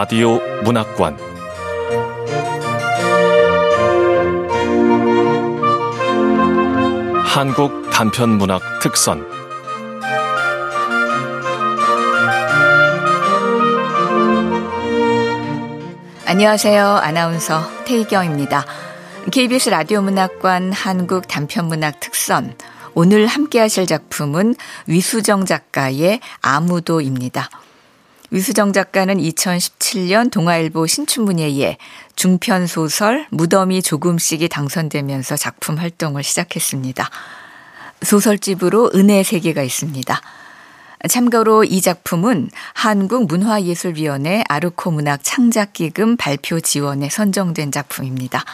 라디오 문학관 한국 단편 문학 특선 안녕하세요. 아나운서 태희경입니다. KBS 라디오 문학관 한국 단편 문학 특선 오늘 함께 하실 작품은 위수정 작가의 아무도입니다. 위수정 작가는 2017년 동아일보 신춘문예에 중편 소설 무덤이 조금씩이 당선되면서 작품 활동을 시작했습니다. 소설집으로 은혜 세계가 있습니다. 참고로 이 작품은 한국문화예술위원회 아르코 문학 창작기금 발표 지원에 선정된 작품입니다.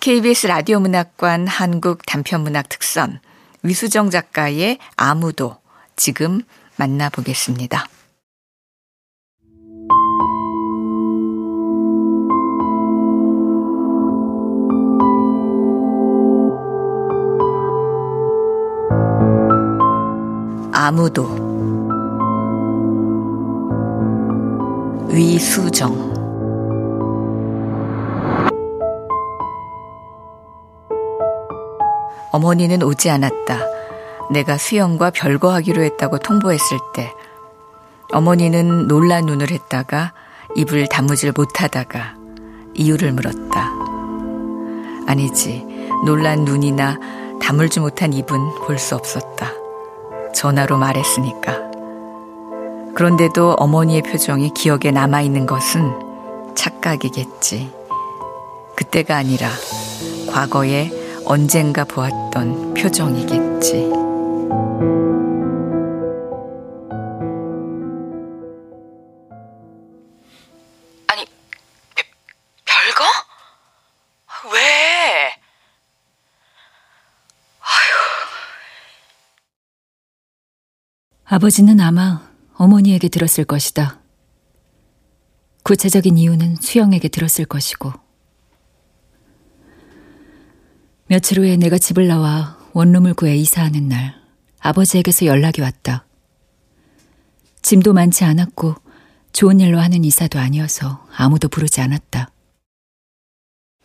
KBS 라디오 문학관 한국 단편문학 특선 위수정 작가의 아무도 지금 만나보겠습니다. 아무도 위수정 어머니는 오지 않았다. 내가 수영과 별거하기로 했다고 통보했을 때 어머니는 놀란 눈을 했다가 입을 다무질 못하다가 이유를 물었다. 아니지, 놀란 눈이나 다물지 못한 입은 볼 수 없었다. 전화로 말했으니까. 그런데도 어머니의 표정이 기억에 남아있는 것은 착각이겠지. 그때가 아니라 과거에 언젠가 보았던 표정이겠지. 아버지는 아마 어머니에게 들었을 것이다. 구체적인 이유는 수영에게 들었을 것이고. 며칠 후에 내가 집을 나와 원룸을 구해 이사하는 날, 아버지에게서 연락이 왔다. 짐도 많지 않았고, 좋은 일로 하는 이사도 아니어서 아무도 부르지 않았다.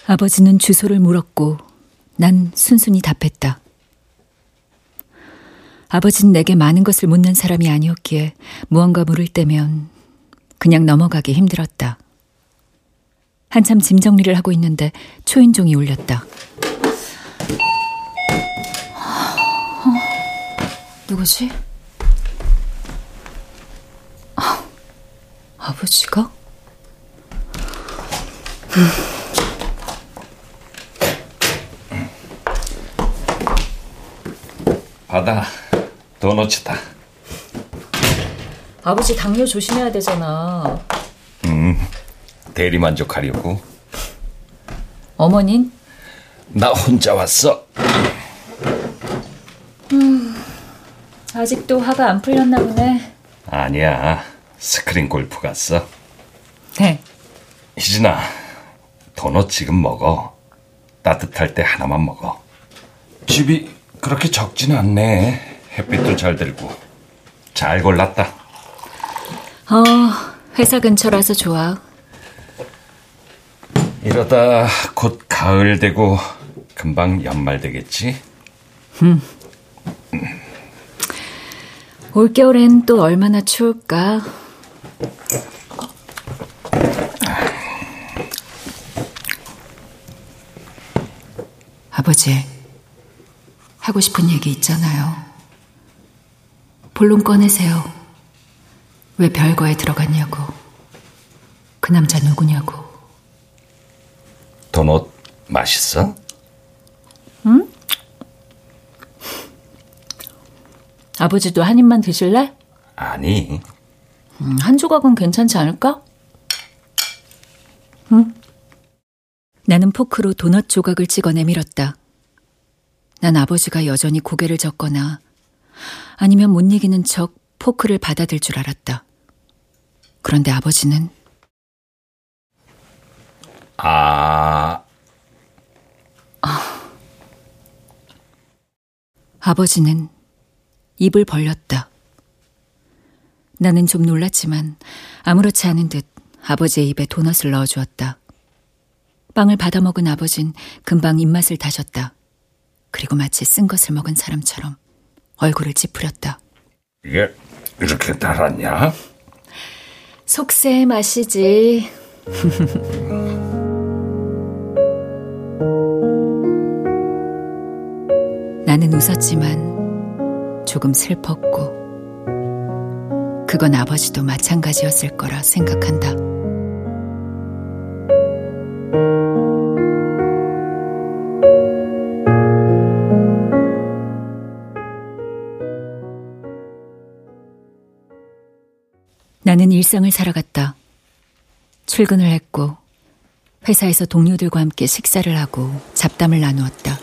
아버지는 주소를 물었고, 난 순순히 답했다. 아버지는 내게 많은 것을 묻는 사람이 아니었기에 무언가 물을 때면 그냥 넘어가기 힘들었다. 한참 짐 정리를 하고 있는데 초인종이 울렸다. 어, 누구지? 아, 아버지가? 받아. 도너츠다. 아버지 당뇨 조심해야 되잖아. 음, 대리 만족하려고. 어머닌? 나 혼자 왔어. 음, 아직도 화가 안 풀렸나 보네. 아니야. 스크린 골프 갔어. 네. 희진아, 도넛 지금 먹어. 따뜻할 때 하나만 먹어. 집이 그렇게 적지는 않네. 햇빛도 잘 들고. 잘 골랐다. 어, 회사 근처라서 좋아. 이러다 곧 가을 되고 금방 연말 되겠지? 음. 올겨울엔 또 얼마나 추울까? 아버지, 하고 싶은 얘기 있잖아요. 본론 꺼내세요. 왜 별거에 들어갔냐고. 그 남자 누구냐고. 도넛 맛있어? 응? 아버지도 한 입만 드실래? 아니. 음, 한 조각은 괜찮지 않을까? 응? 나는 포크로 도넛 조각을 찍어 내밀었다. 난 아버지가 여전히 고개를 젓거나 아니면 못 이기는 척 포크를 받아들 줄 알았다. 그런데 아버지는 아... 아... 아버지는 입을 벌렸다. 나는 좀 놀랐지만 아무렇지 않은 듯 아버지의 입에 도넛을 넣어주었다. 빵을 받아먹은 아버진 금방 입맛을 다셨다. 그리고 마치 쓴 것을 먹은 사람처럼 얼굴을 찌푸렸다. 이게 이렇게 달았냐? 속세의 맛이지. 나는 웃었지만 조금 슬펐고 그건 아버지도 마찬가지였을 거라 생각한다. 나는 일상을 살아갔다. 출근을 했고 회사에서 동료들과 함께 식사를 하고 잡담을 나누었다.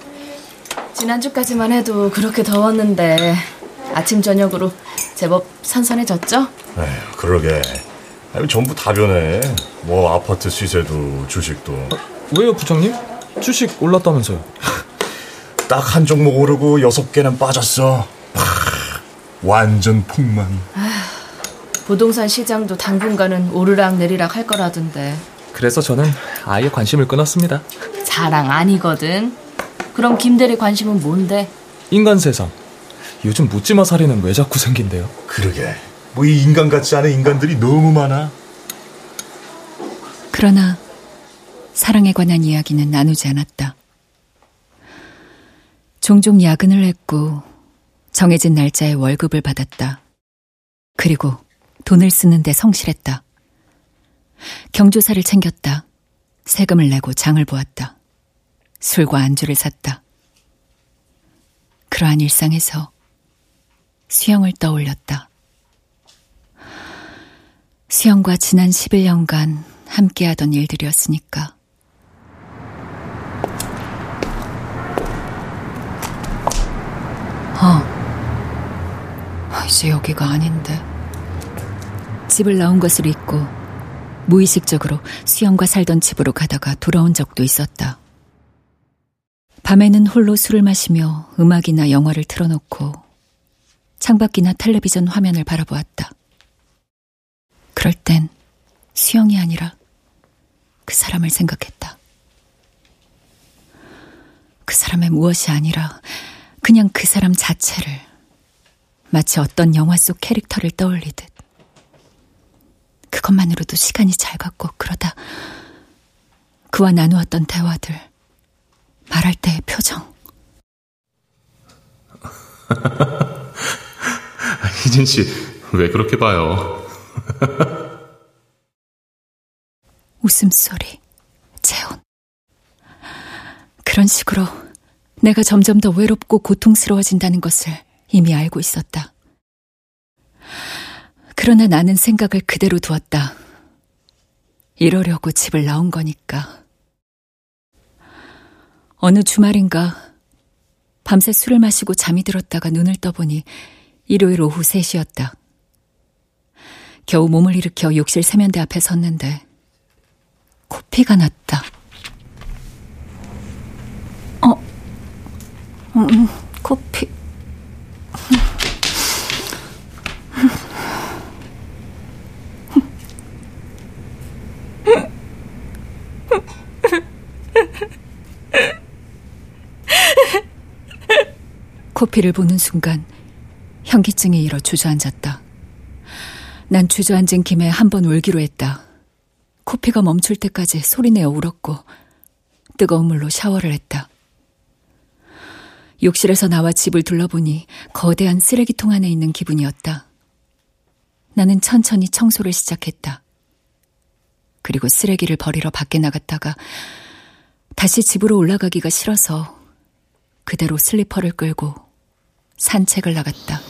지난주까지만 해도 그렇게 더웠는데 아침 저녁으로 제법 선선해졌죠? 에휴, 그러게. 아니, 전부 다 변해. 뭐 아파트 시세도 주식도 왜요, 부장님? 주식 올랐다면서요? 딱 한 종목 오르고 여섯 개는 빠졌어. 파, 완전 폭망. 부동산 시장도 당분간은 오르락 내리락 할 거라던데 그래서 저는 아예 관심을 끊었습니다. 자랑 아니거든. 그럼 김대리 관심은 뭔데? 인간 세상. 요즘 묻지마 살인은 왜 자꾸 생긴대요? 그러게. 뭐 이 인간 같지 않은 인간들이 너무 많아. 그러나 사랑에 관한 이야기는 나누지 않았다. 종종 야근을 했고 정해진 날짜에 월급을 받았다. 그리고 돈을 쓰는데 성실했다. 경조사를 챙겼다. 세금을 내고 장을 보았다. 술과 안주를 샀다. 그러한 일상에서 수영을 떠올렸다. 수영과 지난 11년간 함께하던 일들이었으니까. 어, 이제 여기가 아닌데. 집을 나온 것을 잊고 무의식적으로 수영과 살던 집으로 가다가 돌아온 적도 있었다. 밤에는 홀로 술을 마시며 음악이나 영화를 틀어놓고 창밖이나 텔레비전 화면을 바라보았다. 그럴 땐 수영이 아니라 그 사람을 생각했다. 그 사람의 무엇이 아니라 그냥 그 사람 자체를 마치 어떤 영화 속 캐릭터를 떠올리듯 그 것만으로도 시간이 잘 갔고 그러다 그와 나누었던 대화들 말할 때의 표정 희진 씨, 왜 그렇게 봐요? 웃음소리 재혼 그런 식으로 내가 점점 더 외롭고 고통스러워진다는 것을 이미 알고 있었다. 그러나 나는 생각을 그대로 두었다. 이러려고 집을 나온 거니까. 어느 주말인가 밤새 술을 마시고 잠이 들었다가 눈을 떠보니 일요일 오후 3시였다. 겨우 몸을 일으켜 욕실 세면대 앞에 섰는데 코피가 났다. 어, 음, 코피. 코피를 보는 순간 현기증이 일어 주저앉았다. 난 주저앉은 김에 한 번 울기로 했다. 코피가 멈출 때까지 소리내어 울었고 뜨거운 물로 샤워를 했다. 욕실에서 나와 집을 둘러보니 거대한 쓰레기통 안에 있는 기분이었다. 나는 천천히 청소를 시작했다. 그리고 쓰레기를 버리러 밖에 나갔다가 다시 집으로 올라가기가 싫어서 그대로 슬리퍼를 끌고 산책을 나갔다.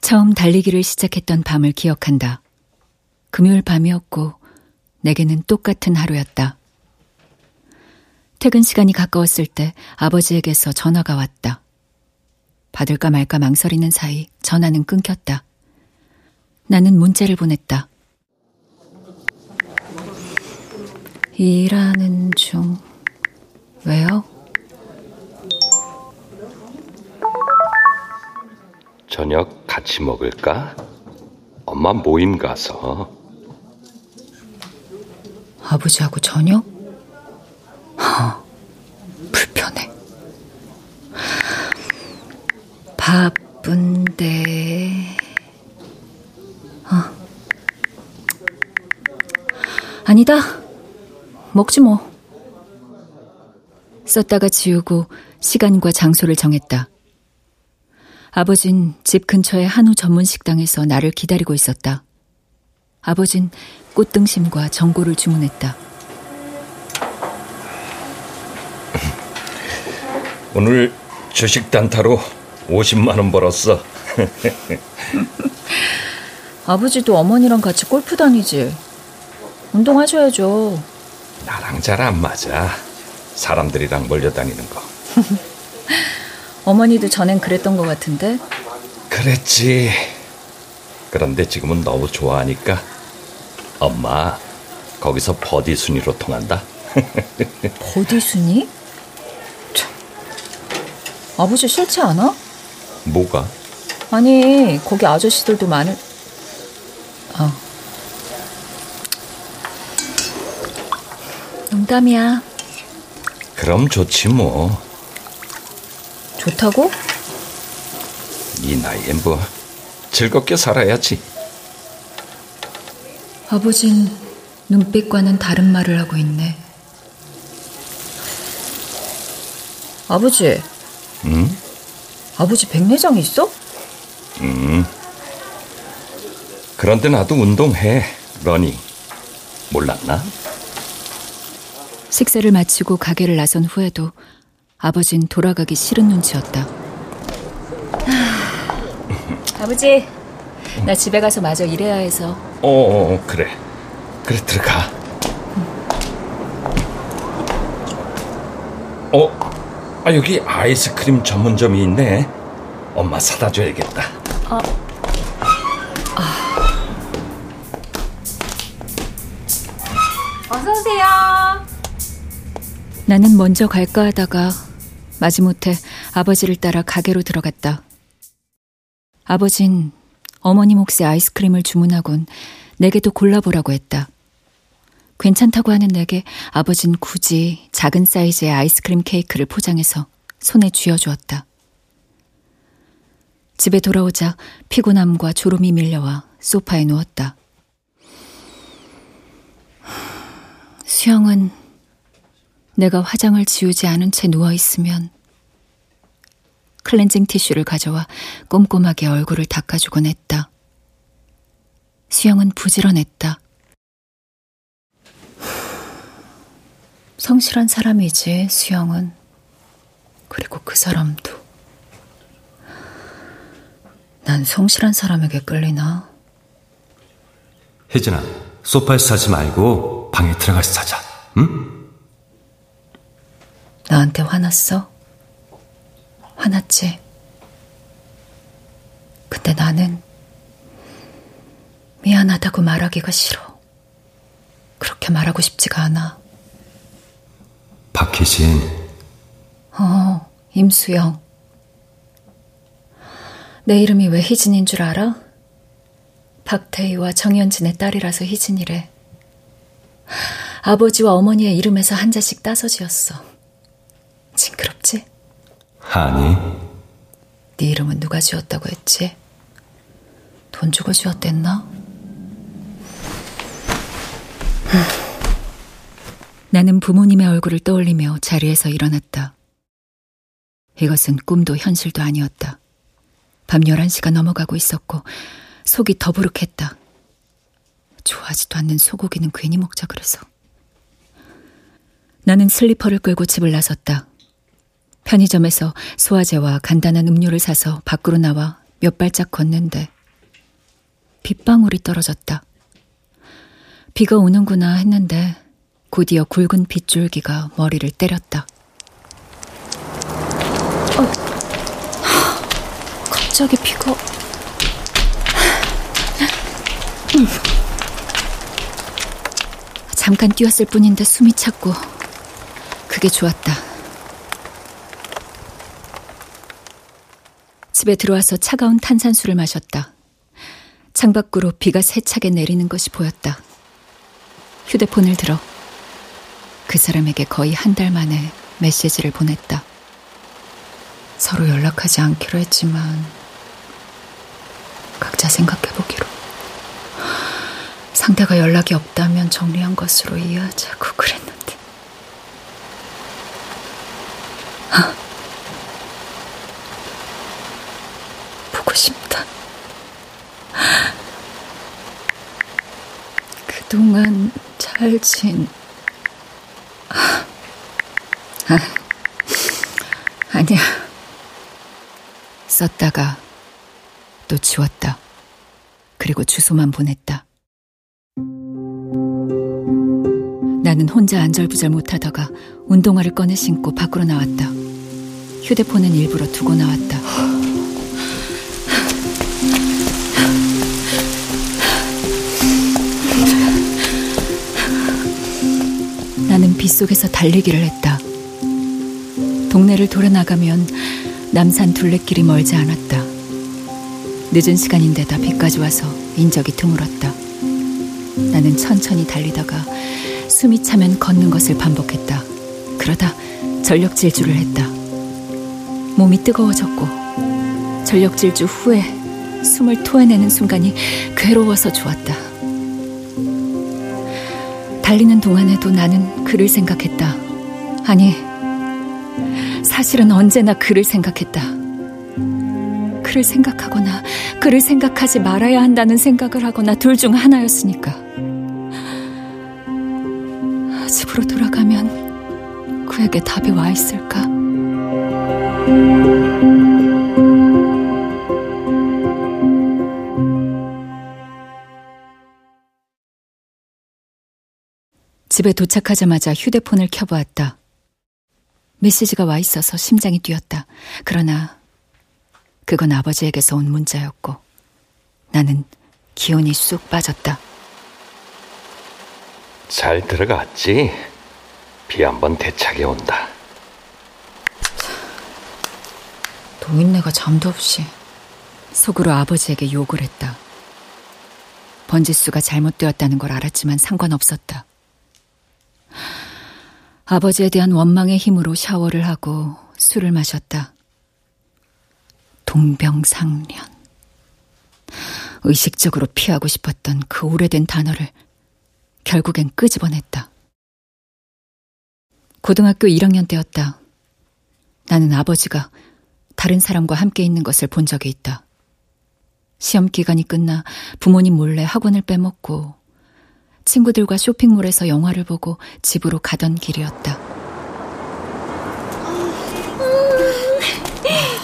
처음 달리기를 시작했던 밤을 기억한다. 금요일 밤이었고 내게는 똑같은 하루였다. 퇴근 시간이 가까웠을 때 아버지에게서 전화가 왔다. 받을까 말까 망설이는 사이 전화는 끊겼다. 나는 문자를 보냈다. 일하는 중. 왜요? 저녁 같이 먹을까? 엄마 모임 가서. 아버지하고 저녁? 하, 불편해. 바쁜데. 어. 아니다. 먹지 뭐. 썼다가 지우고 시간과 장소를 정했다. 아버진 집 근처의 한우 전문 식당에서 나를 기다리고 있었다. 아버진 꽃등심과 전골을 주문했다. 오늘 주식 단타로 50만 원 벌었어. 아버지도 어머니랑 같이 골프 다니지. 운동하셔야죠. 나랑 잘 안 맞아. 사람들이랑 몰려다니는 거. 어머니도 전엔 그랬던 것 같은데. 그랬지. 그런데 지금은 너무 좋아하니까 엄마 거기서 버디 순이로 통한다. 버디 순이? 참. 아버지 싫지 않아? 뭐가? 아니 거기 아저씨들도 많을. 어. 농담이야. 그럼 좋지 뭐. 좋다고? 이 나이에 뭐 즐겁게 살아야지. 아버진 눈빛과는 다른 말을 하고 있네. 아버지. 응? 아버지 백내장 있어? 음. 그런데 나도 운동해, 러닝. 몰랐나? 식사를 마치고 가게를 나선 후에도 아버진 돌아가기 싫은 눈치였다. 아버지, 나 집에 가서 마저 일해야 해서. 어, 어, 어, 그래. 그래, 들어가. 어, 아, 여기 아이스크림 전문점이 있네. 엄마 사다 줘야겠다. 아, 어서 오세요. 나는 먼저 갈까 하다가 마지못해 아버지를 따라 가게로 들어갔다. 아버진 어머니 몫의 아이스크림을 주문하곤 내게도 골라보라고 했다. 괜찮다고 하는 내게 아버진 굳이 작은 사이즈의 아이스크림 케이크를 포장해서 손에 쥐어주었다. 집에 돌아오자 피곤함과 졸음이 밀려와 소파에 누웠다. 수영은 내가 화장을 지우지 않은 채 누워있으면 클렌징 티슈를 가져와 꼼꼼하게 얼굴을 닦아주곤 했다. 수영은 부지런했다. 성실한 사람이지, 수영은. 그리고 그 사람도. 난 성실한 사람에게 끌리나? 혜진아, 소파에서 자지 말고 방에 들어가서 자자. 응? 나한테 화났어? 화났지? 근데 나는 미안하다고 말하기가 싫어. 그렇게 말하고 싶지가 않아. 박혜진. 어, 임수영. 내 이름이 왜 희진인 줄 알아? 박태희와 정현진의 딸이라서 희진이래. 아버지와 어머니의 이름에서 한 자씩 따서 지었어. 징그럽지? 아니. 네 이름은 누가 지었다고 했지? 돈 주고 지었댔나? 나는 부모님의 얼굴을 떠올리며 자리에서 일어났다. 이것은 꿈도 현실도 아니었다. 밤 11시가 넘어가고 있었고 속이 더부룩했다. 좋아하지도 않는 소고기는 괜히 먹자 그래서. 나는 슬리퍼를 끌고 집을 나섰다. 편의점에서 소화제와 간단한 음료를 사서 밖으로 나와 몇 발짝 걷는데 빗방울이 떨어졌다. 비가 오는구나 했는데 곧이어 굵은 빗줄기가 머리를 때렸다. 어, 갑자기 비가... 잠깐 뛰었을 뿐인데 숨이 찼고 그게 좋았다. 집에 들어와서 차가운 탄산수를 마셨다. 창밖으로 비가 세차게 내리는 것이 보였다. 휴대폰을 들어 그 사람에게 거의 한 달 만에 메시지를 보냈다. 서로 연락하지 않기로 했지만 각자 생각해보기로. 상대가 연락이 없다면 정리한 것으로 이해하자고 그랬는데. 아, 보고 싶다. 그동안 잘 진. 아, 아니야. 썼다가 또 지웠다. 그리고 주소만 보냈다. 나는 혼자 안절부절 못하다가 운동화를 꺼내 신고 밖으로 나왔다. 휴대폰은 일부러 두고 나왔다. 나는 빗속에서 달리기를 했다. 동네를 돌아 나가면 남산 둘레길이 멀지 않았다. 늦은 시간인데다 비까지 와서 인적이 드물었다. 나는 천천히 달리다가 숨이 차면 걷는 것을 반복했다. 그러다 전력 질주를 했다. 몸이 뜨거워졌고 전력 질주 후에 숨을 토해내는 순간이 괴로워서 좋았다. 달리는 동안에도 나는 그를 생각했다. 아니, 사실은 언제나 그를 생각했다. 그를 생각하거나 그를 생각하지 말아야 한다는 생각을 하거나 둘 중 하나였으니까. 집으로 돌아가면 그에게 답이 와 있을까? 집에 도착하자마자 휴대폰을 켜보았다. 메시지가 와 있어서 심장이 뛰었다. 그러나 그건 아버지에게서 온 문자였고 나는 기운이 쑥 빠졌다. 잘 들어갔지? 비 한번 대차게 온다. 노인네가 잠도 없이 속으로 아버지에게 욕을 했다. 번지수가 잘못되었다는 걸 알았지만 상관없었다. 아버지에 대한 원망의 힘으로 샤워를 하고 술을 마셨다. 동병상련. 의식적으로 피하고 싶었던 그 오래된 단어를 결국엔 끄집어냈다. 고등학교 1학년 때였다. 나는 아버지가 다른 사람과 함께 있는 것을 본 적이 있다. 시험 기간이 끝나 부모님 몰래 학원을 빼먹고 친구들과 쇼핑몰에서 영화를 보고 집으로 가던 길이었다.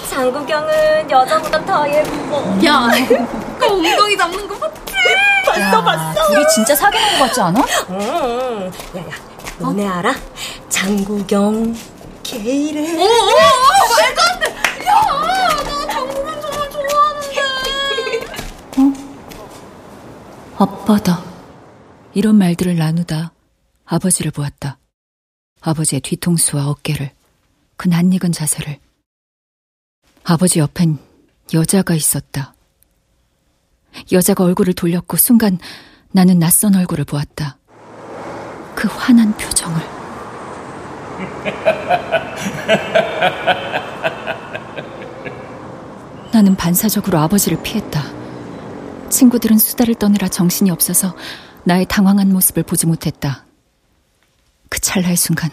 장구경은 여자보다 더 예뻐. 야, 그 엉덩이 잡는 거 봤지? 봤어, 봤어. 둘이 진짜 사귀는 것 같지 않아? 응. 야 야, 너네 알아? 장구경 게이래. 오, 오, 오, 말도 안 돼. 야, 나 장구경 정말 좋아하는데. 어? 아빠다. 이런 말들을 나누다 아버지를 보았다. 아버지의 뒤통수와 어깨를, 그 낯익은 자세를. 아버지 옆엔 여자가 있었다. 여자가 얼굴을 돌렸고 순간 나는 낯선 얼굴을 보았다. 그 환한 표정을. 나는 반사적으로 아버지를 피했다. 친구들은 수다를 떠느라 정신이 없어서 나의 당황한 모습을 보지 못했다. 그 찰나의 순간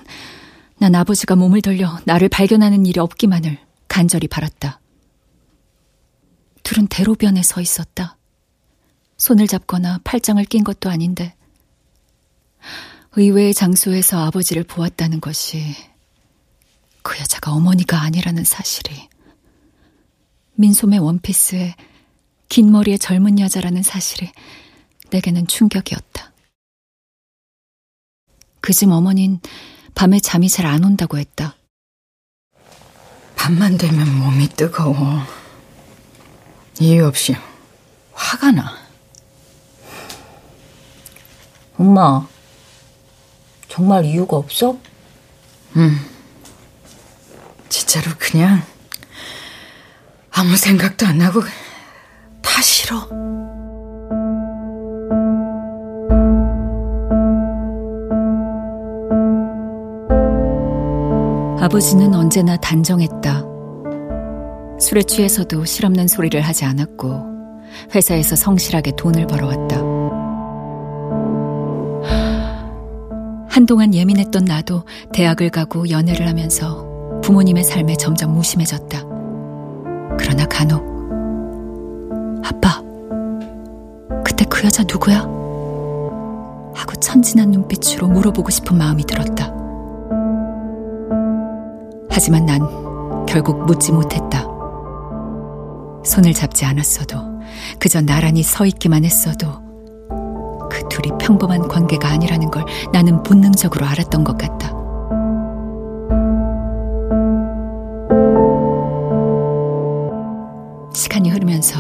난 아버지가 몸을 돌려 나를 발견하는 일이 없기만을 간절히 바랐다. 둘은 대로변에 서 있었다. 손을 잡거나 팔짱을 낀 것도 아닌데 의외의 장소에서 아버지를 보았다는 것이 그 여자가 어머니가 아니라는 사실이 민소매 원피스에 긴 머리의 젊은 여자라는 사실이 내게는 충격이었다. 그즘 어머닌 밤에 잠이 잘 안 온다고 했다. 밤만 되면 몸이 뜨거워. 이유 없이 화가 나. 엄마, 정말 이유가 없어? 응. 진짜로 그냥 아무 생각도 안 나고 다 싫어. 아버지는 언제나 단정했다. 술에 취해서도 실없는 소리를 하지 않았고 회사에서 성실하게 돈을 벌어왔다. 한동안 예민했던 나도 대학을 가고 연애를 하면서 부모님의 삶에 점점 무심해졌다. 그러나 간혹 아빠 그때 그 여자 누구야? 하고 천진한 눈빛으로 물어보고 싶은 마음이 들었다. 하지만 난 결국 묻지 못했다. 손을 잡지 않았어도 그저 나란히 서 있기만 했어도 그 둘이 평범한 관계가 아니라는 걸 나는 본능적으로 알았던 것 같다. 시간이 흐르면서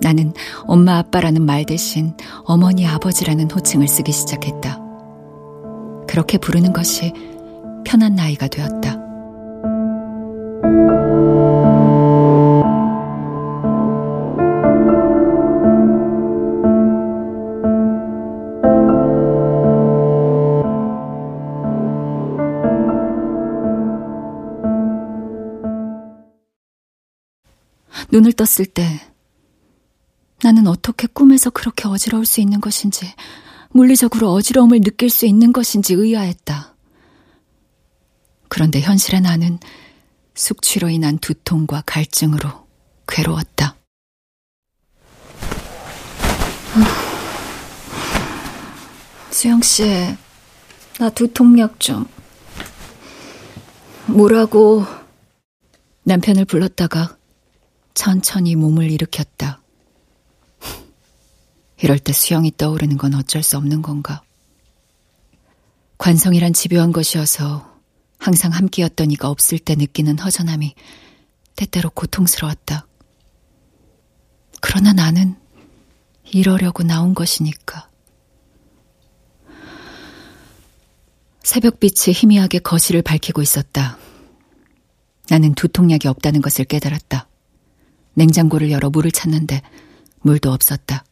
나는 엄마 아빠라는 말 대신 어머니 아버지라는 호칭을 쓰기 시작했다. 그렇게 부르는 것이 편한 나이가 되었다. 눈을 떴을 때 나는 어떻게 꿈에서 그렇게 어지러울 수 있는 것인지, 물리적으로 어지러움을 느낄 수 있는 것인지 의아했다. 그런데 현실의 나는 숙취로 인한 두통과 갈증으로 괴로웠다. 수영 씨, 나 두통약 좀. 뭐라고? 남편을 불렀다가 천천히 몸을 일으켰다. 이럴 때 수영이 떠오르는 건 어쩔 수 없는 건가? 관성이란 집요한 것이어서 항상 함께였던 이가 없을 때 느끼는 허전함이 때때로 고통스러웠다. 그러나 나는 이러려고 나온 것이니까. 새벽빛이 희미하게 거실을 밝히고 있었다. 나는 두통약이 없다는 것을 깨달았다. 냉장고를 열어 물을 찾는데 물도 없었다.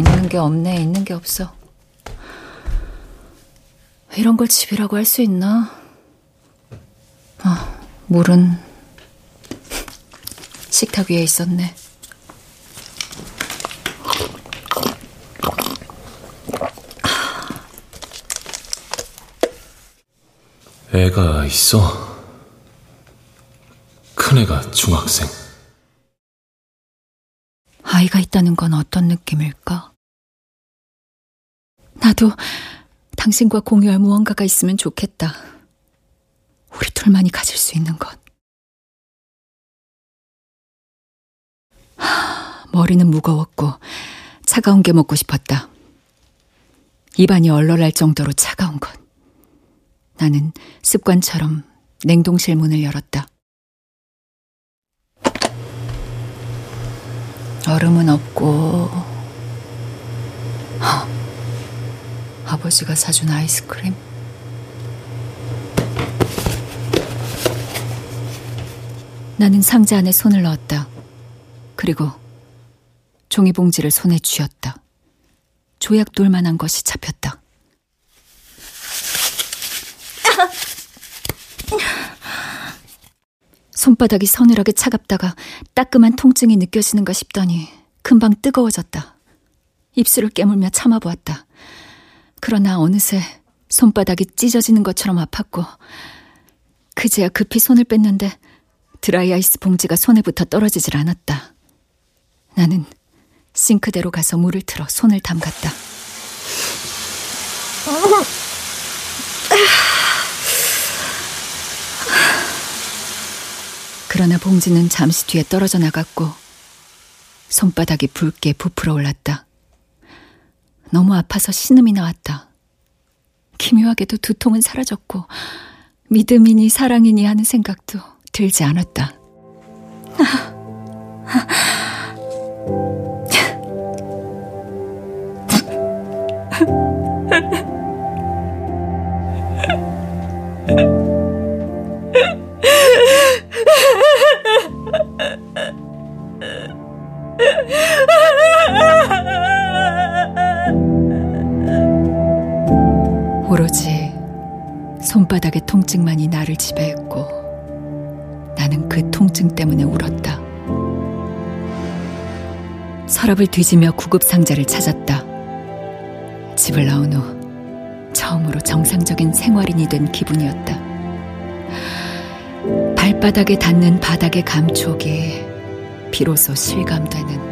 있는 게 없네, 있는 게 없어. 이런 걸 집이라고 할 수 있나? 아, 물은 식탁 위에 있었네. 애가 있어. 큰애가 중학생. 아이가 있다는 건 어떤 느낌일까? 나도 당신과 공유할 무언가가 있으면 좋겠다. 우리 둘만이 가질 수 있는 것. 하, 머리는 무거웠고 차가운 게 먹고 싶었다. 입안이 얼얼할 정도로 차가운 것. 나는 습관처럼 냉동실 문을 열었다. 얼음은 없고, 하, 아버지가 사준 아이스크림? 나는 상자 안에 손을 넣었다. 그리고 종이봉지를 손에 쥐었다. 조약 돌 만한 것이 잡혔다. 손바닥이 서늘하게 차갑다가 따끔한 통증이 느껴지는가 싶더니 금방 뜨거워졌다. 입술을 깨물며 참아보았다. 그러나 어느새 손바닥이 찢어지는 것처럼 아팠고 그제야 급히 손을 뺐는데 드라이 아이스 봉지가 손에 붙어 떨어지질 않았다. 나는 싱크대로 가서 물을 틀어 손을 담갔다. 그러나 봉지는 잠시 뒤에 떨어져 나갔고 손바닥이 붉게 부풀어 올랐다. 너무 아파서 신음이 나왔다. 기묘하게도 두통은 사라졌고 믿음이니 사랑이니 하는 생각도 들지 않았다. 오로지 손바닥의 통증만이 나를 지배했고 나는 그 통증 때문에 울었다. 서랍을 뒤지며 구급 상자를 찾았다. 집을 나온 후 처음으로 정상적인 생활인이 된 기분이었다. 발바닥에 닿는 바닥의 감촉이 비로소 실감되는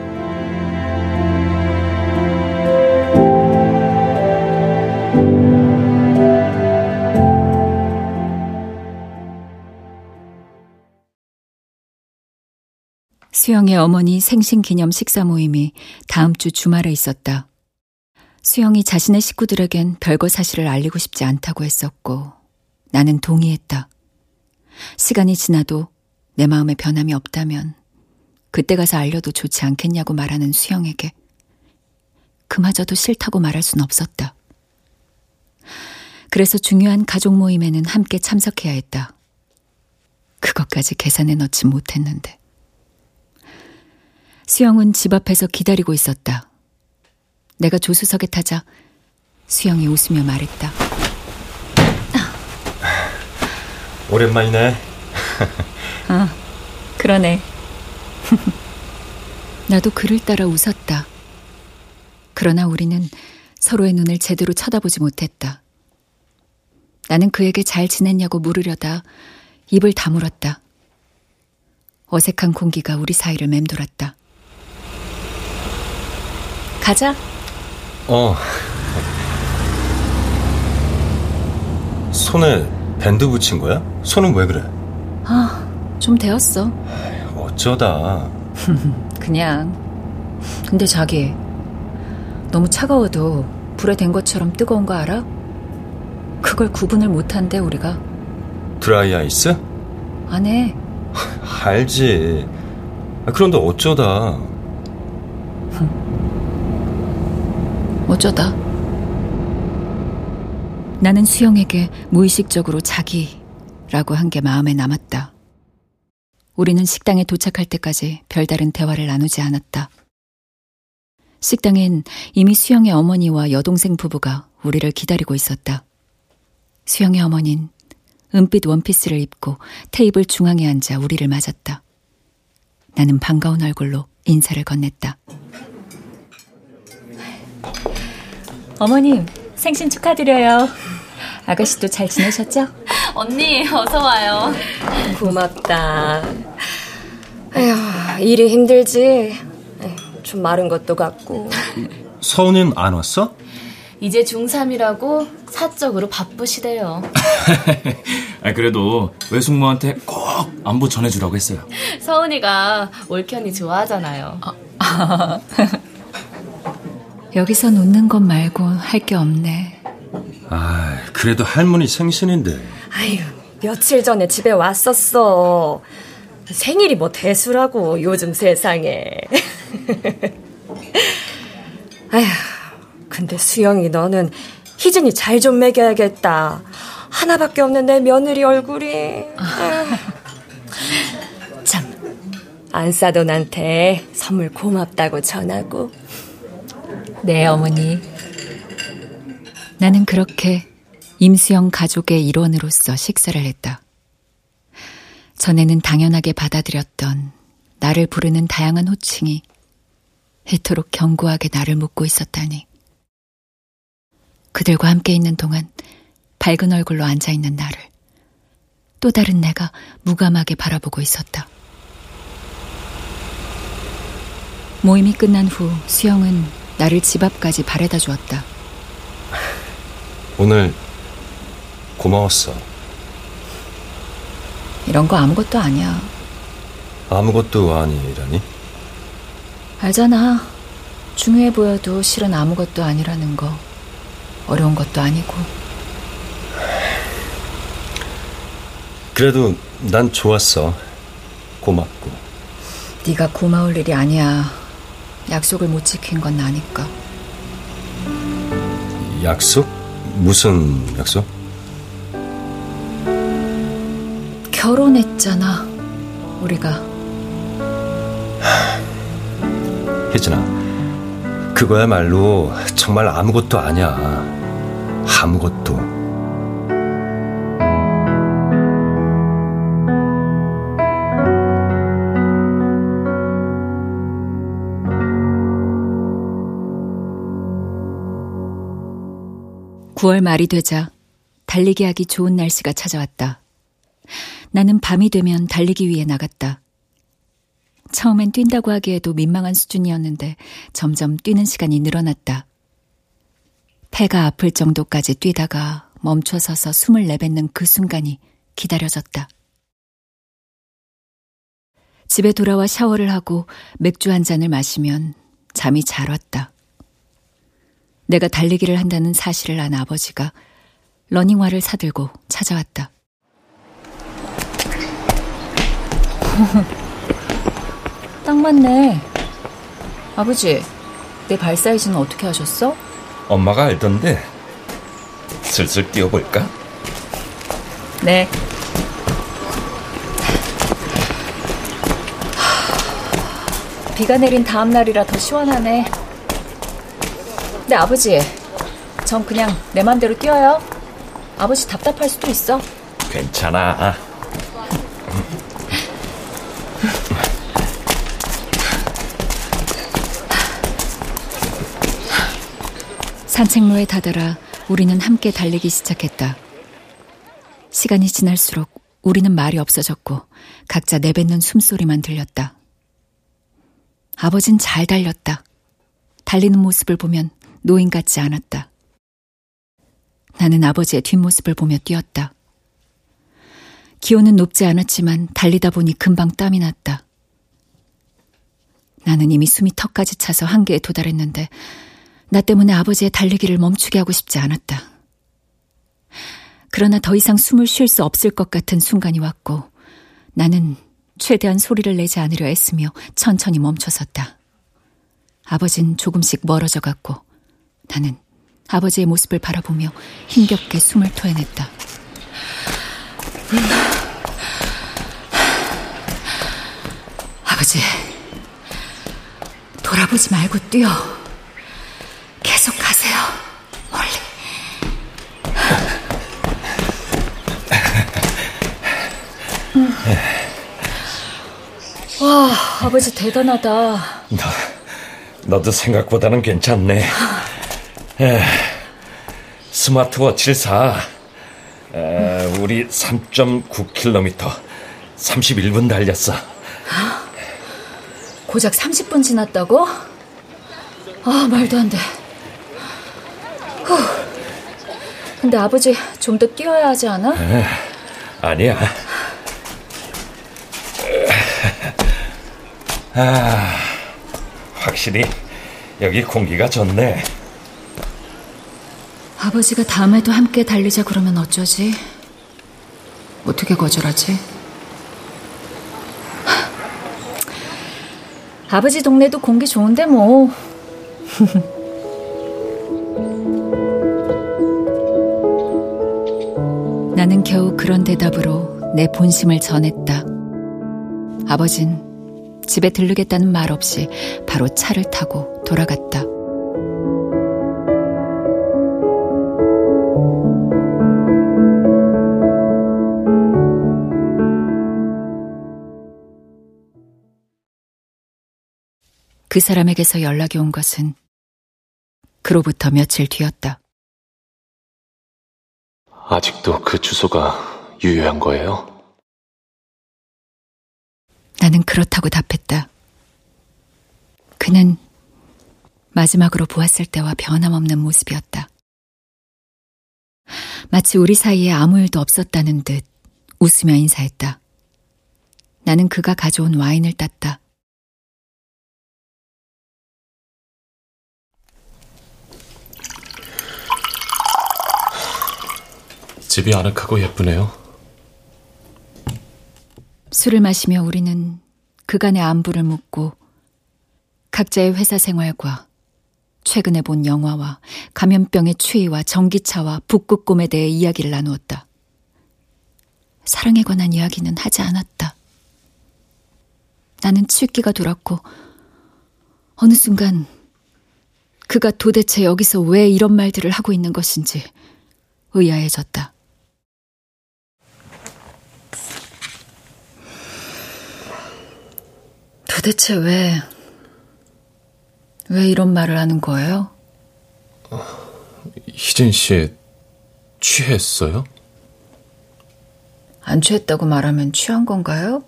수영의 어머니 생신 기념 식사 모임이 다음 주 주말에 있었다. 수영이 자신의 식구들에겐 별거 사실을 알리고 싶지 않다고 했었고, 나는 동의했다. 시간이 지나도 내 마음에 변함이 없다면, 그때 가서 알려도 좋지 않겠냐고 말하는 수영에게, 그마저도 싫다고 말할 순 없었다. 그래서 중요한 가족 모임에는 함께 참석해야 했다. 그것까지 계산해 넣지 못했는데. 수영은 집 앞에서 기다리고 있었다. 내가 조수석에 타자 수영이 웃으며 말했다. 오랜만이네. 아, 그러네. 나도 그를 따라 웃었다. 그러나 우리는 서로의 눈을 제대로 쳐다보지 못했다. 나는 그에게 잘 지냈냐고 물으려다 입을 다물었다. 어색한 공기가 우리 사이를 맴돌았다. 가자. 어. 손에 밴드 붙인 거야? 손은 왜 그래? 아, 좀 되었어. 어쩌다. 그냥. 근데 자기, 너무 차가워도 불에 댄 것처럼 뜨거운 거 알아? 그걸 구분을 못한대, 우리가. 드라이 아이스? 안 해. 알지. 아, 그런데 어쩌다. 어쩌다. 나는 수영에게 무의식적으로 자기라고 한 게 마음에 남았다. 우리는 식당에 도착할 때까지 별다른 대화를 나누지 않았다. 식당엔 이미 수영의 어머니와 여동생 부부가 우리를 기다리고 있었다. 수영의 어머닌 은빛 원피스를 입고 테이블 중앙에 앉아 우리를 맞았다. 나는 반가운 얼굴로 인사를 건넸다. 어머님, 생신 축하드려요. 아가씨도 잘 지내셨죠? 언니, 어서 와요. 고맙다. 에휴, 일이 힘들지. 좀 마른 것도 같고. 서은이는 안 왔어? 이제 중3이라고 사적으로 바쁘시대요. 아, 그래도 외숙모한테 꼭 안부 전해주라고 했어요. 서은이가 올켠이 좋아하잖아요. 여기서 웃는 것 말고 할 게 없네. 아, 그래도 할머니 생신인데. 아유, 며칠 전에 집에 왔었어. 생일이 뭐 대수라고, 요즘 세상에. 아휴, 근데 수영이 너는 희진이 잘 좀 먹여야겠다. 하나밖에 없는 내 며느리 얼굴이. 참, 안싸돈한테 선물 고맙다고 전하고. 네, 어머니. 나는 그렇게 임수영 가족의 일원으로서 식사를 했다. 전에는 당연하게 받아들였던 나를 부르는 다양한 호칭이 이토록 견고하게 나를 묻고 있었다니. 그들과 함께 있는 동안 밝은 얼굴로 앉아 있는 나를 또 다른 내가 무감하게 바라보고 있었다. 모임이 끝난 후 수영은 나를 집 앞까지 바래다 주었다. 오늘 고마웠어. 이런 거 아무것도 아니야. 아무것도 아니라니? 알잖아. 중요해 보여도 실은 아무것도 아니라는 거. 어려운 것도 아니고. 그래도 난 좋았어. 고맙고. 네가 고마울 일이 아니야. 약속을 못 지킨 건 나니까. 약속? 무슨 약속? 결혼했잖아. 우리가. 혜진아, 그거야말로 정말 아무것도 아니야. 아무것도. (9월) 말이 되자 달리기 하기 좋은 날씨가 찾아왔다. 나는 밤이 되면 달리기 위해 나갔다. 처음엔 뛴다고 하기에도 민망한 수준이었는데 점점 뛰는 시간이 늘어났다. 폐가 아플 정도까지 뛰다가 멈춰서서 숨을 내뱉는 그 순간이 기다려졌다. 집에 돌아와 샤워를 하고 맥주 한 잔을 마시면 잠이 잘 왔다. 내가 달리기를 한다는 사실을 안 아버지가 러닝화를 사들고 찾아왔다. 딱 맞네. 아버지, 내 발 사이즈는 어떻게 하셨어? 엄마가 알던데 슬슬 뛰어볼까? 네. 비가 내린 다음 날이라 더 시원하네. 네, 아버지. 전 그냥 내 맘대로 뛰어요. 아버지 답답할 수도 있어. 괜찮아. 산책로에 다다라 우리는 함께 달리기 시작했다. 시간이 지날수록 우리는 말이 없어졌고 각자 내뱉는 숨소리만 들렸다. 아버진 잘 달렸다. 달리는 모습을 보면 노인 같지 않았다. 나는 아버지의 뒷모습을 보며 뛰었다. 기온은 높지 않았지만 달리다 보니 금방 땀이 났다. 나는 이미 숨이 턱까지 차서 한계에 도달했는데 나 때문에 아버지의 달리기를 멈추게 하고 싶지 않았다. 그러나 더 이상 숨을 쉴 수 없을 것 같은 순간이 왔고 나는 최대한 소리를 내지 않으려 애쓰며 천천히 멈춰섰다. 아버진 조금씩 멀어져 갔고 나는 아버지의 모습을 바라보며 힘겹게 숨을 토해냈다. 아버지, 돌아보지 말고 뛰어. 계속 가세요. 멀리. 와, 아버지 대단하다. 너, 너도 생각보다는 괜찮네. 에, 스마트워치를 사. 에, 우리 3.9km, 31분 달렸어. 고작 30분 지났다고? 아, 말도 안 돼. 후. 근데 아버지 좀 더 뛰어야 하지 않아? 에, 아니야. 아, 확실히 여기 공기가 좋네. 아버지가 다음에도 함께 달리자 그러면 어쩌지? 어떻게 거절하지? 아버지 동네도 공기 좋은데 뭐. 나는 겨우 그런 대답으로 내 본심을 전했다. 아버진 집에 들르겠다는 말 없이 바로 차를 타고 돌아갔다. 그 사람에게서 연락이 온 것은 그로부터 며칠 뒤였다. 아직도 그 주소가 유효한 거예요? 나는 그렇다고 답했다. 그는 마지막으로 보았을 때와 변함없는 모습이었다. 마치 우리 사이에 아무 일도 없었다는 듯 웃으며 인사했다. 나는 그가 가져온 와인을 땄다. 집이 아늑하고 예쁘네요. 술을 마시며 우리는 그간의 안부를 묻고 각자의 회사 생활과 최근에 본 영화와 감염병의 추이와 전기차와 북극곰에 대해 이야기를 나누었다. 사랑에 관한 이야기는 하지 않았다. 나는 칠기가 돌았고 어느 순간 그가 도대체 여기서 왜 이런 말들을 하고 있는 것인지 의아해졌다. 도대체 왜, 왜 이런 말을 하는 거예요? 희진 씨, 취했어요? 안 취했다고 말하면 취한 건가요?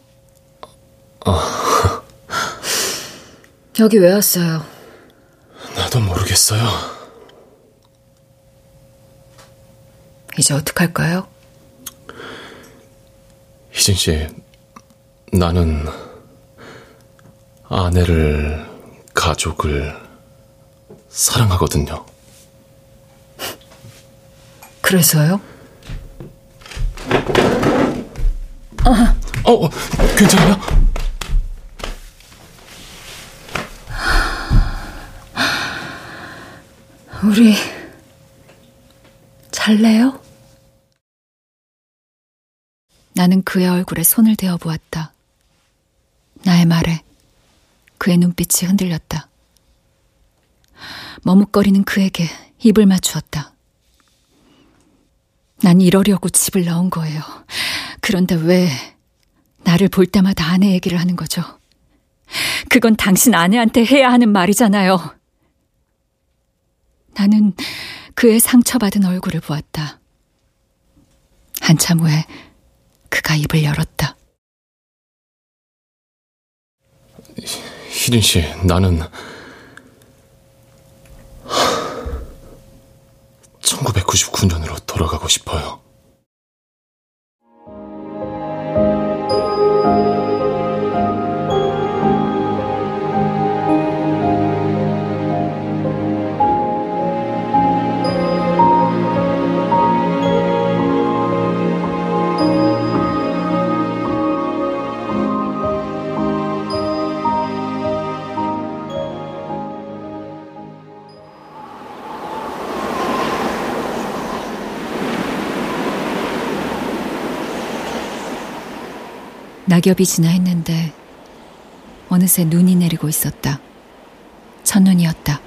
아. 여기 왜 왔어요? 나도 모르겠어요. 이제 어떡할까요? 희진 씨, 나는 아내를, 가족을 사랑하거든요. 그래서요? 아. 어, 괜찮아요? 우리 잘래요? 나는 그의 얼굴에 손을 대어 보았다. 나의 말에 그의 눈빛이 흔들렸다. 머뭇거리는 그에게 입을 맞추었다. 난 이러려고 집을 나온 거예요. 그런데 왜 나를 볼 때마다 아내 얘기를 하는 거죠? 그건 당신 아내한테 해야 하는 말이잖아요. 나는 그의 상처받은 얼굴을 보았다. 한참 후에 그가 입을 열었다. 희진 씨, 나는 1999년으로 돌아가고 싶어요. 낙엽이 지나 했는데 어느새 눈이 내리고 있었다. 첫눈이었다.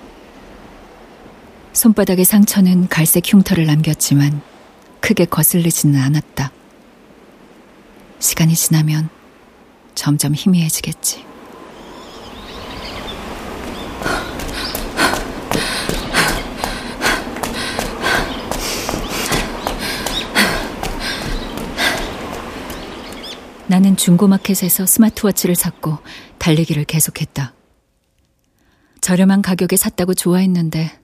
손바닥의 상처는 갈색 흉터를 남겼지만 크게 거슬리지는 않았다. 시간이 지나면 점점 희미해지겠지. 나는 중고마켓에서 스마트워치를 샀고 달리기를 계속했다. 저렴한 가격에 샀다고 좋아했는데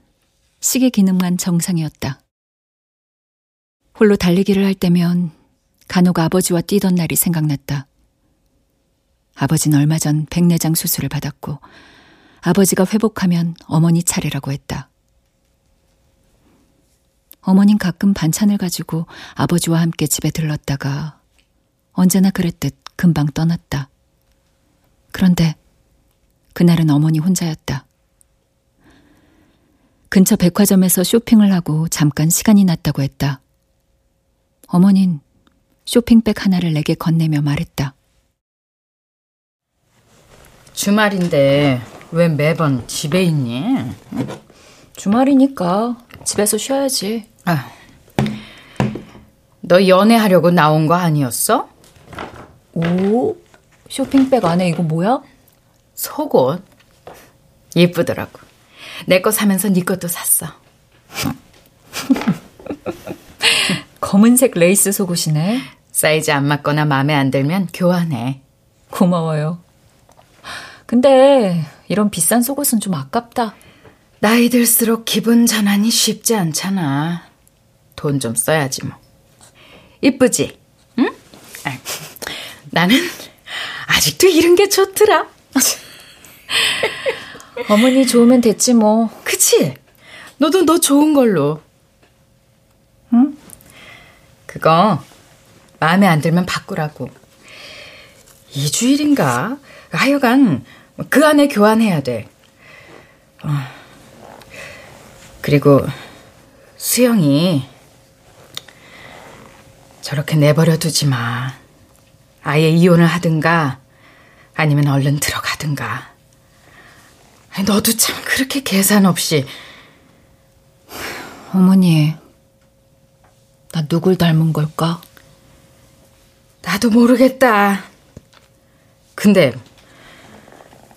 시계 기능만 정상이었다. 홀로 달리기를 할 때면 간혹 아버지와 뛰던 날이 생각났다. 아버지는 얼마 전 백내장 수술을 받았고 아버지가 회복하면 어머니 차례라고 했다. 어머닌 가끔 반찬을 가지고 아버지와 함께 집에 들렀다가 언제나 그랬듯 금방 떠났다. 그런데 그날은 어머니 혼자였다. 근처 백화점에서 쇼핑을 하고 잠깐 시간이 났다고 했다. 어머닌 쇼핑백 하나를 내게 건네며 말했다. 주말인데 왜 매번 집에 있니? 주말이니까 집에서 쉬어야지. 아, 너 연애하려고 나온 거 아니었어? 오, 쇼핑백 안에 이거 뭐야? 속옷. 예쁘더라고. 내 거 사면서 네 것도 샀어. 검은색 레이스 속옷이네. 사이즈 안 맞거나 마음에 안 들면 교환해. 고마워요. 근데 이런 비싼 속옷은 좀 아깝다. 나이 들수록 기분 전환이 쉽지 않잖아. 돈 좀 써야지 뭐. 이쁘지? 응? 아, 나는 아직도 이런 게 좋더라. 어머니 좋으면 됐지 뭐. 그치? 너도 너 좋은 걸로. 응? 그거 마음에 안 들면 바꾸라고. 2주일인가? 하여간 그 안에 교환해야 돼. 어. 그리고 수영이 저렇게 내버려 두지 마. 아예 이혼을 하든가 아니면 얼른 들어가든가. 너도 참 그렇게 계산 없이. 어머니, 나 누굴 닮은 걸까? 나도 모르겠다. 근데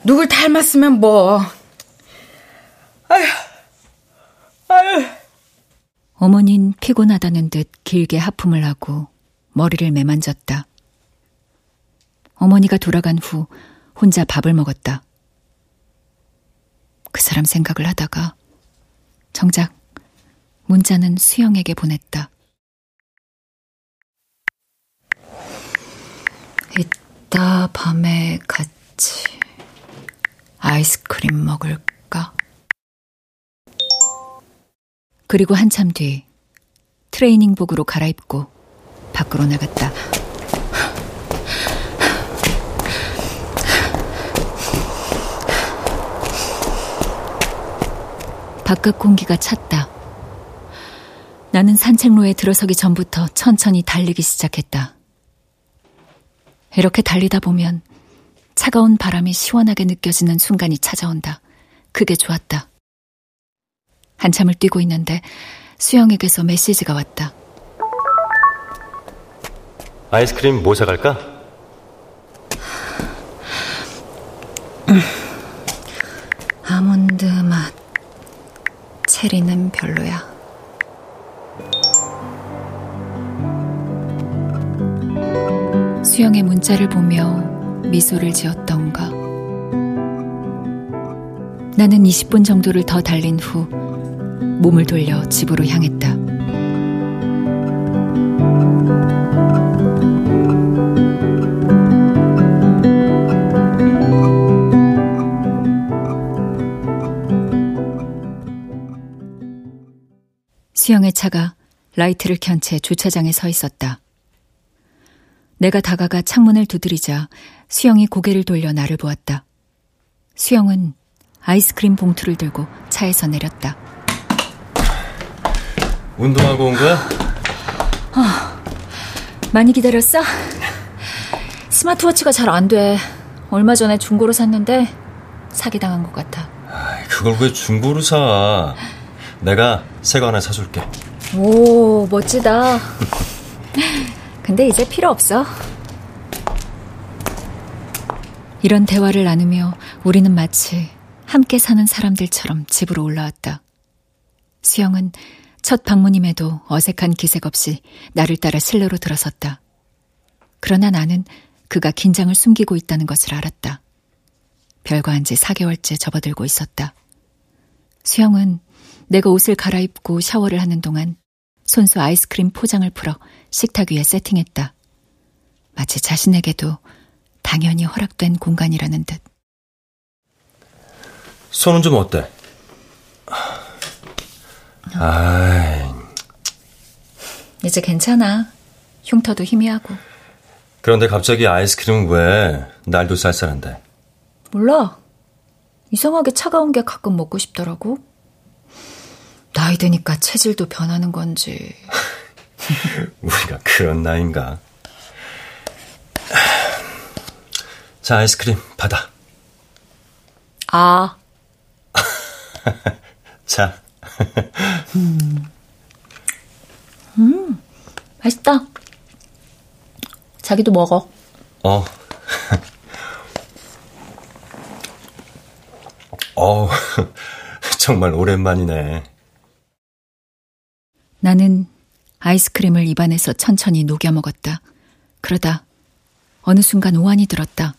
누굴 닮았으면 뭐. 아휴, 아휴. 어머닌 피곤하다는 듯 길게 하품을 하고 머리를 매만졌다. 어머니가 돌아간 후 혼자 밥을 먹었다. 그 사람 생각을 하다가 정작 문자는 수영에게 보냈다. 이따 밤에 같이 아이스크림 먹을까? 그리고 한참 뒤 트레이닝복으로 갈아입고 밖으로 나갔다. 바깥 공기가 찼다. 나는 산책로에 들어서기 전부터 천천히 달리기 시작했다. 이렇게 달리다 보면 차가운 바람이 시원하게 느껴지는 순간이 찾아온다. 그게 좋았다. 한참을 뛰고 있는데 수영에게서 메시지가 왔다. 아이스크림 뭐 사갈까? 아몬드 맛. 체리는 별로야. 수영의 문자를 보며 미소를 지었던가. 나는 20분 정도를 더 달린 후 몸을 돌려 집으로 향했다. 수영의 차가 라이트를 켠 채 주차장에 서 있었다. 내가 다가가 창문을 두드리자 수영이 고개를 돌려 나를 보았다. 수영은 아이스크림 봉투를 들고 차에서 내렸다. 운동하고 온 거야? 어, 많이 기다렸어? 스마트워치가 잘 안 돼. 얼마 전에 중고로 샀는데 사기당한 것 같아. 그걸 왜 중고로 사? 내가 새거 하나 사줄게. 오, 멋지다. 근데 이제 필요 없어. 이런 대화를 나누며 우리는 마치 함께 사는 사람들처럼 집으로 올라왔다. 수영은 첫 방문임에도 어색한 기색 없이 나를 따라 실내로 들어섰다. 그러나 나는 그가 긴장을 숨기고 있다는 것을 알았다. 별거한 지 4개월째 접어들고 있었다. 수영은 내가 옷을 갈아입고 샤워를 하는 동안 손수 아이스크림 포장을 풀어 식탁 위에 세팅했다. 마치 자신에게도 당연히 허락된 공간이라는 듯. 손은 좀 어때? 아이. 이제 괜찮아. 흉터도 희미하고. 그런데 갑자기 아이스크림은 왜 날도 쌀쌀한데? 몰라. 이상하게 차가운 게 가끔 먹고 싶더라고. 나이 드니까 체질도 변하는 건지. 우리가 그런 나이인가? 자, 아이스크림 받아. 아. 자. 음. 음, 맛있다. 자기도 먹어. 어. 어, 정말 오랜만이네. 나는 아이스크림을 입안에서 천천히 녹여 먹었다. 그러다 어느 순간 오한이 들었다.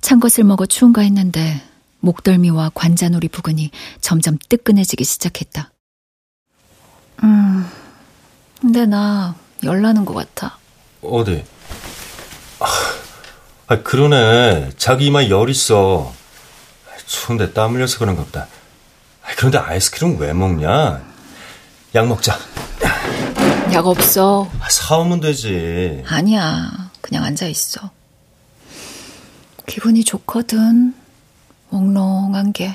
찬 것을 먹어 추운가 했는데 목덜미와 관자놀이 부근이 점점 뜨끈해지기 시작했다. 음, 근데 나 열나는 것 같아. 어디? 아, 그러네. 자기 이마에 열 있어. 추운데 땀 흘려서 그런가 보다. 그런데 아이스크림 왜 먹냐? 약 먹자. 약? 약 없어. 사오면 되지. 아니야. 그냥 앉아 있어. 기분이 좋거든. 몽롱한 게.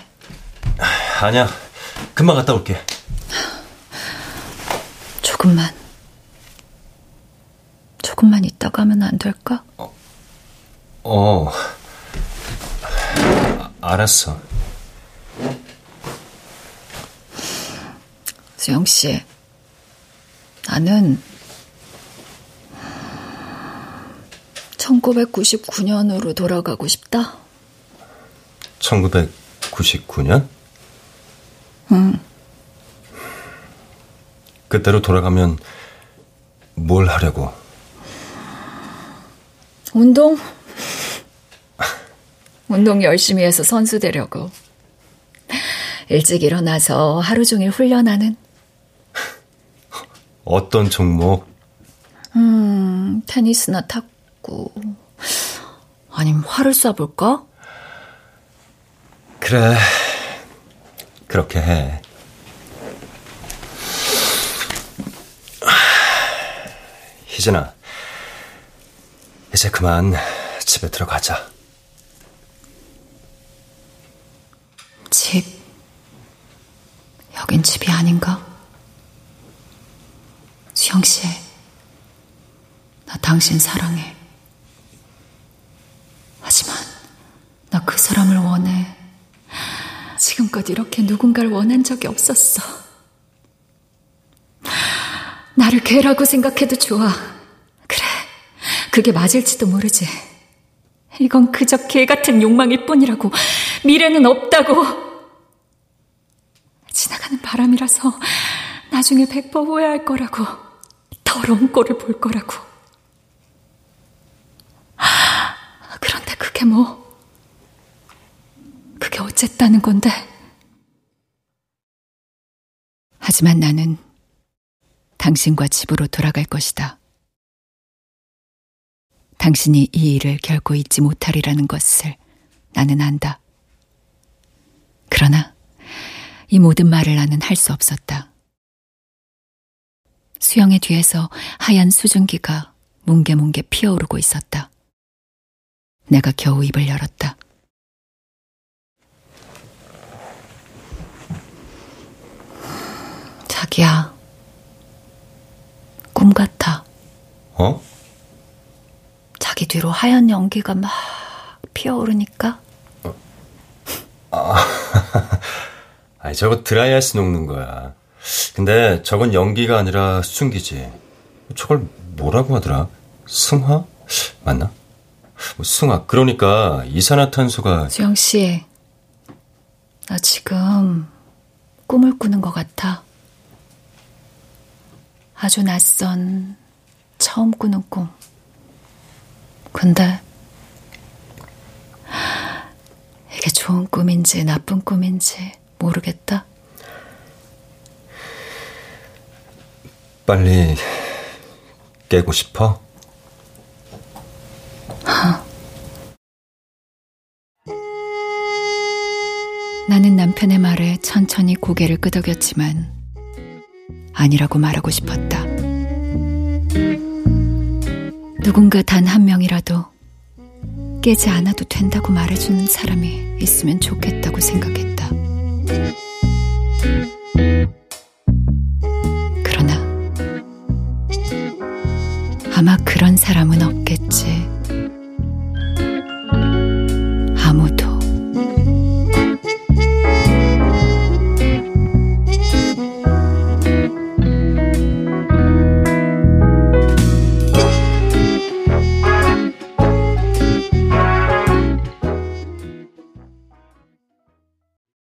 아니야. 금방 갔다 올게. 조금만. 조금만 있다가 하면 안 될까? 어. 아, 알았어. 수영 씨. 나는 1999년으로 돌아가고 싶다. 1999년? 응. 그때로 돌아가면 뭘 하려고? 운동. 운동 열심히 해서 선수 되려고. 일찍 일어나서 하루 종일 훈련하는. 어떤 종목? 음, 테니스나 탁구. 아니면 활을 쏴볼까? 그래. 그렇게 해. 희진아, 이제 그만 집에 들어가자. 집. 여긴 집이 아닌가? 수영 씨, 나 당신 사랑해. 하지만 나 그 사람을 원해. 지금껏 이렇게 누군가를 원한 적이 없었어. 나를 개라고 생각해도 좋아. 그래, 그게 맞을지도 모르지. 이건 그저 개 같은 욕망일 뿐이라고. 미래는 없다고. 지나가는 바람이라서 나중에 백퍼 후회할 거라고. 더러운 꼴을 볼 거라고. 그런데 그게 뭐? 그게 어쨌다는 건데? 하지만 나는 당신과 집으로 돌아갈 것이다. 당신이 이 일을 결코 잊지 못하리라는 것을 나는 안다. 그러나 이 모든 말을 나는 할 수 없었다. 수영의 뒤에서 하얀 수증기가 뭉게뭉게 피어오르고 있었다. 내가 겨우 입을 열었다. 자기야, 꿈 같아. 어? 자기 뒤로 하얀 연기가 막 피어오르니까. 아, 아니, 저거 드라이아이스 녹는 거야. 근데 저건 연기가 아니라 수증기지. 저걸 뭐라고 하더라? 승화? 맞나? 뭐 승화. 그러니까 이산화탄소가 수영 씨, 나 지금 꿈을 꾸는 것 같아. 아주 낯선 처음 꾸는 꿈. 근데 이게 좋은 꿈인지 나쁜 꿈인지 모르겠다. 빨리 깨고 싶어? 나는 남편의 말에 천천히 고개를 끄덕였지만 아니라고 말하고 싶었다. 누군가 단 한 명이라도 깨지 않아도 된다고 말해주는 사람이 있으면 좋겠다고 생각했다. 아마 그런 사람은 없겠지.